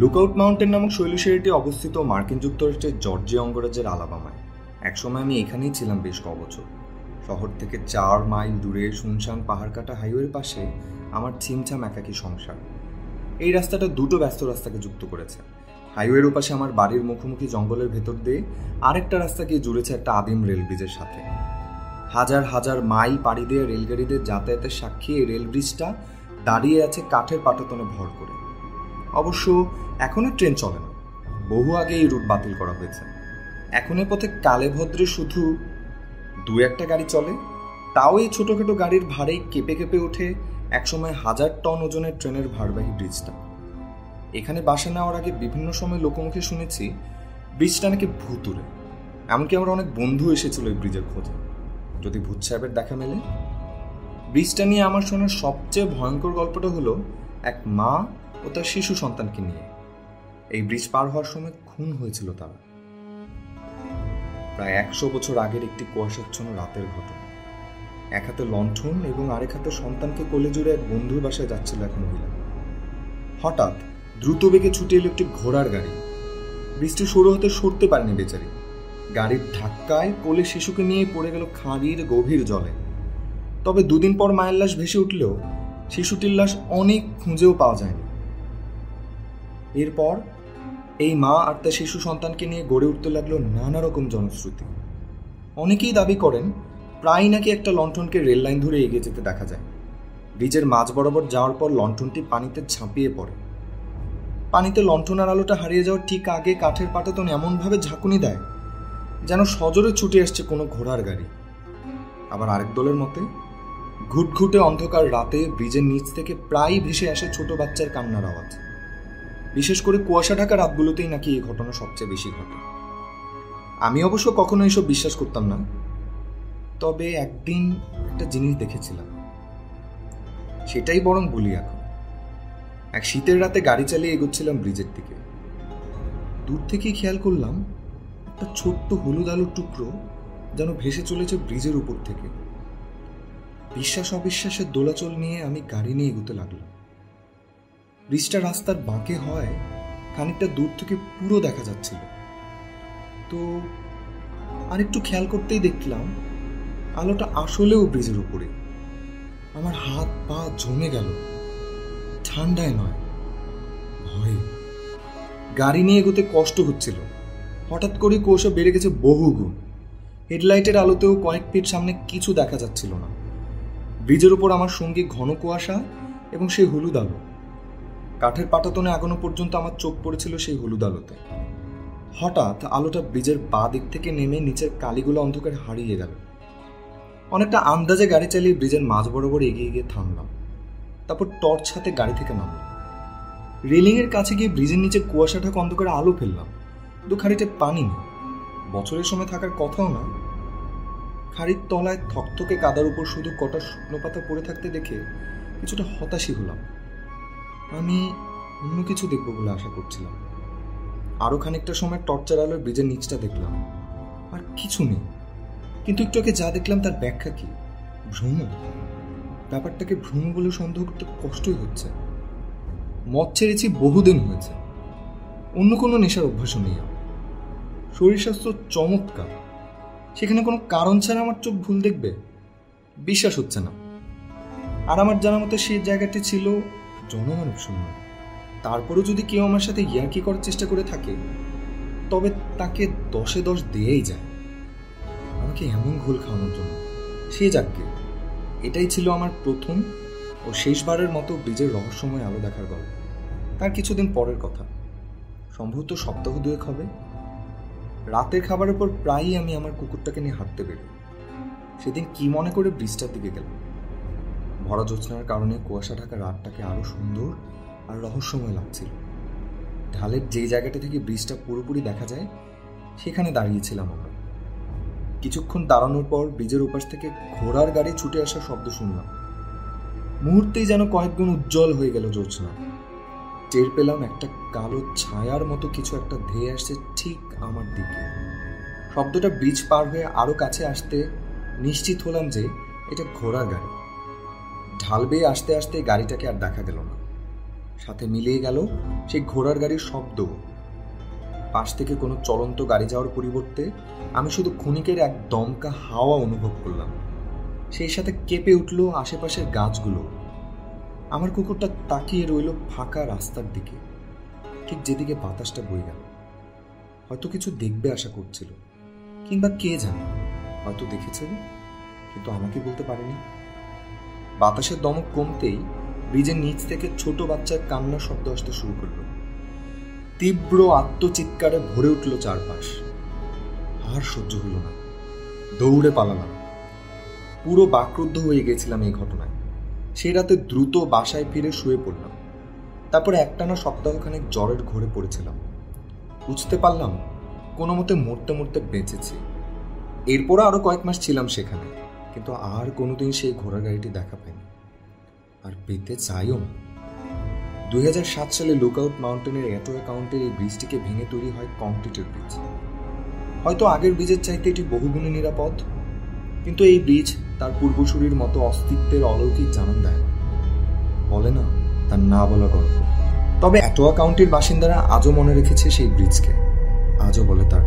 Lookout mountain নামক শৈলশিরাটি অবস্থিত মার্কিন যুক্তরাষ্ট্রের জর্জিয়া অঙ্গরাজ্যের আলাবামায়। একসময় আমি এখানেই ছিলাম বেশ ক বছর শহর থেকে চার মাইল দূরে শুনশান পাহাড় কাটা হাইওয়ের পাশে আমার ছিমছাম একাকী সংসার। এই রাস্তাটা দুটো ব্যস্ত রাস্তাকে যুক্ত করেছে। হাইওয়ের ওপাশে আমার বাড়ির মুখোমুখি জঙ্গলের ভেতর দিয়ে আরেকটা রাস্তা গিয়ে জুড়েছে একটা আদিম রেল ব্রিজের সাথে। হাজার হাজার মাইল পাড়ি দিয়ে রেলগাড়িদের যাতায়াতের সাক্ষী এই রেল ব্রিজটা দাঁড়িয়ে আছে কাঠের পাটাতনে ভর করে। অবশ্য এখন আর ট্রেন চলে না। বহু আগে এই রুট বাতিল করা হয়েছে। এখন এ পথে কালে ভদ্রে শুধু দু একটা গাড়ি চলে, তাও এই ছোটোখাটো গাড়ির ভাড়েই কেঁপে কেঁপে ওঠে একসময় হাজার টন ওজনের ট্রেনের ভারবাহী ব্রিজটা। এখানে বাসা নেওয়ার আগে বিভিন্ন সময় লোকমুখে শুনেছি, ব্রিজটা নাকি ভুতুরে এমনকি আমার অনেক বন্ধু এসেছিল এই ব্রিজের খোঁজে। যদি ভূত সাহেবের দেখা মেলে? ব্রিজটা নিয়ে আমার শোনার সবচেয়ে ভয়ঙ্কর গল্পটা হলো, এক মা ও তার শিশু সন্তানকে নিয়ে। এই ব্রিজ পার হওয়ার সময় খুন হয়েছিল তারা। প্রায় একশো বছর আগের একটি কুয়াশাচ্ছন্ন রাতের ঘটনা। এক হাতে লণ্ঠন এবং আরেক হাতে সন্তানকে কোলে জুড়ে এক বন্ধুর বাসায় যাচ্ছিল এক মহিলা। হঠাৎ দ্রুত বেগে ছুটে এলো একটি ঘোড়ার গাড়ি। বৃষ্টি সরু হতে সরতে পারেনি বেচারি। গাড়ির ধাক্কায় কোলে শিশুকে নিয়ে পড়ে গেল খাঁড়ির গভীর জলে। তবে দুদিন পর মায়ের লাশ ভেসে উঠলেও শিশুটির লাশ অনেক খুঁজেও পাওয়া যায়নি। এরপর এই মা আর তার শিশু সন্তানকে নিয়ে গড়ে উঠতে লাগল নানা রকম জনশ্রুতি। অনেকেই দাবি করেন প্রায় নাকি একটা লণ্ঠনকে রেল লাইন ধরে এগিয়ে যেতে দেখা যায়। ব্রিজের মাঝ বরাবর যাওয়ার পর লণ্ঠনটি পানিতে ঝাঁপিয়ে পড়ে। পানিতে লণ্ঠনার আলোটা হারিয়ে যাওয়ার ঠিক আগে কাঠের পাটাতন এমনভাবে ঝাঁকুনি দেয় যেন সজোরে ছুটে আসছে কোনো ঘোড়ার গাড়ি। আবার আরেক দলের মতে, ঘুটঘুটে অন্ধকার রাতে ব্রিজের নিচ থেকে প্রায় ভেসে আসে ছোট বাচ্চার কান্নার আওয়াজ। বিশেষ করে কুয়াশা ঢাকা রাতগুলোতেই নাকি এই ঘটনা সবচেয়ে বেশি ঘটে। আমি অবশ্য কখনো এসব বিশ্বাস করতাম না। তবে একদিন একটা জিনিস দেখেছিলাম। সেটাই বরং বলি এখন। এক শীতের রাতে গাড়ি চালিয়ে এগোচ্ছিলাম ব্রিজের দিকে। দূর থেকেই খেয়াল করলাম, একটা ছোট্ট হলুদ আলোর টুকরো যেন ভেসে চলেছে ব্রিজের উপর থেকে। বিশ্বাস অবিশ্বাসের দোলাচল নিয়ে আমি গাড়ি নিয়ে এগোতে লাগলাম। ব্রিজটা রাস্তার বাঁকে হয়, খানিকটা দূর থেকে পুরো দেখা যাচ্ছিল। তো আরেকটু খেয়াল করতেই দেখলাম, আলোটা আসলেও ব্রিজের উপরে। আমার হাত পা জমে গেল। ঠান্ডায় নয়, ভয়ে। গাড়ি নিয়ে এগোতে কষ্ট হচ্ছিল। হঠাৎ করে কুয়াশা বেড়ে গেছে বহু গুণ। হেডলাইটের আলোতেও কয়েক ফিট সামনে কিছু দেখা যাচ্ছিল না। ব্রিজের উপর আমার সঙ্গে ঘন কুয়াশা এবং সেই হলুদ আলো। কাঠের পাটাতনে আগানো পর্যন্ত আমার চোখ পড়েছিল সেই হলুদ আলোতে। হঠাৎ আলোটা ব্রিজের বা দিক থেকে নেমে নিচের কালিগুলো অন্ধকারে হারিয়ে গেল। অনেকটা আন্দাজে গাড়ি চালিয়ে ব্রিজের মাঝ বরাবর এগিয়ে গিয়ে থামলাম। তারপর টর্চ হাতে গাড়ি থেকে নামলাম। রেলিংয়ের কাছে গিয়ে ব্রিজের নিচে কুয়াশা ঢাকা অন্ধকারে আলো ফেললাম। দু খাড়িতে পানি নেই। বছরের সময় থাকার কথাও না। খাড়ির তলায় থকথকে কাদার উপর শুধু কটা শুকনো পাতা পড়ে থাকতে দেখে কিছুটা হতাশই হলাম। আমি অন্য কিছু দেখব বলে আশা করছিলাম। আরও খানিকটা সময় টর্চার আলোর ব্রিজের নিচটা দেখলাম। আর কিছু নেই। কিন্তু একটু আগে যা দেখলাম তার ব্যাখ্যা কি? ভ্রম ব্যাপারটাকে ভ্রম বলে সন্দেহ করতে কষ্টই হচ্ছে। মদ ছেড়েছি বহুদিন হয়েছে। অন্য কোনো নেশার অভ্যাসও নেই শরীর স্বাস্থ্য চমৎকার। সেখানে কোনো কারণ ছাড়া আমার চোখ ভুল দেখবে? বিশ্বাস হচ্ছে না। আর আমার জানা মতো সেই জায়গাটি ছিল জনমানব শূন্য তারপরেও যদি কেউ আমার সাথে ইয়ার্কি করার চেষ্টা করে থাকে, তবে তাকে দশে দশ দিয়েই যায়। আমাকে এমন ঘোল খাওয়ানোর জন্য। সে যাককে এটাই ছিল আমার প্রথম ও শেষবারের মতো ব্রিজের রহস্যময় আলো দেখার গল্প। তার কিছুদিন পরের কথা। সম্ভবত সপ্তাহ দুয়েক হবে। রাতের খাবারের পর প্রায়ই আমি আমার কুকুরটাকে নিয়ে হাঁটতে বেরোই। সেদিন কি মনে করে ব্রিজটার দিকে গেলাম। ভরা জ্যোৎস্নার কারণে কুয়াশা ঢাকা রাতটাকে আরও সুন্দর আর রহস্যময় লাগছিল। ঢালের যেই জায়গাটা থেকে ব্রিজটা পুরোপুরি দেখা যায়, সেখানে দাঁড়িয়েছিলাম আমরা। কিছুক্ষণ দাঁড়ানোর পর ব্রিজের উপাস থেকে ঘোড়ার গাড়ি ছুটে আসার শব্দ শুনলাম। মুহূর্তেই যেন কয়েক গুণ উজ্জ্বল হয়ে গেল জ্যোৎস্না। টের পেলাম একটা কালো ছায়ার মতো কিছু একটা ধেয়ে আসছে ঠিক আমার দিকে। শব্দটা ব্রিজ পার হয়ে আরও কাছে আসতে নিশ্চিত হলাম যে এটা ঘোড়ার গাড়ি। ঢাল বেয়ে আসতে আসতে গাড়িটাকে আর দেখা গেল না। সাথে মিলিয়ে গেল সেই ঘোড়ার গাড়ির শব্দ। পাশ থেকে কোনো চলন্ত গাড়ি যাওয়ার পরিবর্তে আমি শুধু ক্ষণিকের এক দমকা হাওয়া অনুভব করলাম। সেই সাথে কেঁপে উঠল আশেপাশের গাছগুলো। আমার কুকুরটা তাকিয়ে রইল ফাঁকা রাস্তার দিকে। ঠিক যেদিকে বাতাসটা বয়ে গেল। হয়তো কিছু দেখবে আশা করছিল। কিংবা কে জানে? হয়তো দেখেছে, কিন্তু আমাকে বলতে পারেনি। বাতাসের দমক কমতেই ব্রিজের নিচ থেকে ছোট বাচ্চার কান্নার শব্দ আসতে শুরু করল। তীব্র আত্মচিৎকারে ভরে উঠল চারপাশ। আর সহ্য হলো না। দৌড়ে পালালাম। পুরো বাক্রুদ্ধ হয়ে গেছিলাম এই ঘটনায়। সেই রাতে দ্রুত বাসায় ফিরে শুয়ে পড়লাম। তারপরে একটানা সপ্তাহখানেক জ্বরের ঘরে পড়েছিলাম। বুঝতে পারলাম কোনো মতে মরতে মরতে বেঁচেছি। এরপরও আরও কয়েক মাস ছিলাম সেখানে। কিন্তু আর কোনোদিন সেই ঘোড়া গাড়িটি দেখা পাইনি। আর পেতে চাইও না। দুই সালে লুকআউট মাউন্টেনের অ্যাটো অ্যাকাউন্টের এই ব্রিজটিকে ভেঙে তৈরি হয় কংক্রিটের ব্রিজ। হয়তো আগের ব্রিজের চাইতে এটি বহুগুণে নিরাপদ, কিন্তু এই ব্রিজ তার পূর্বসূরির মতো অস্তিত্বের অলৌকিক জানান দেয় বলে না, তার না বলা গল্প। তবে অ্যাটোয়া কাউন্টির বাসিন্দারা আজও মনে রেখেছে সেই ব্রিজকে। আজও বলে তার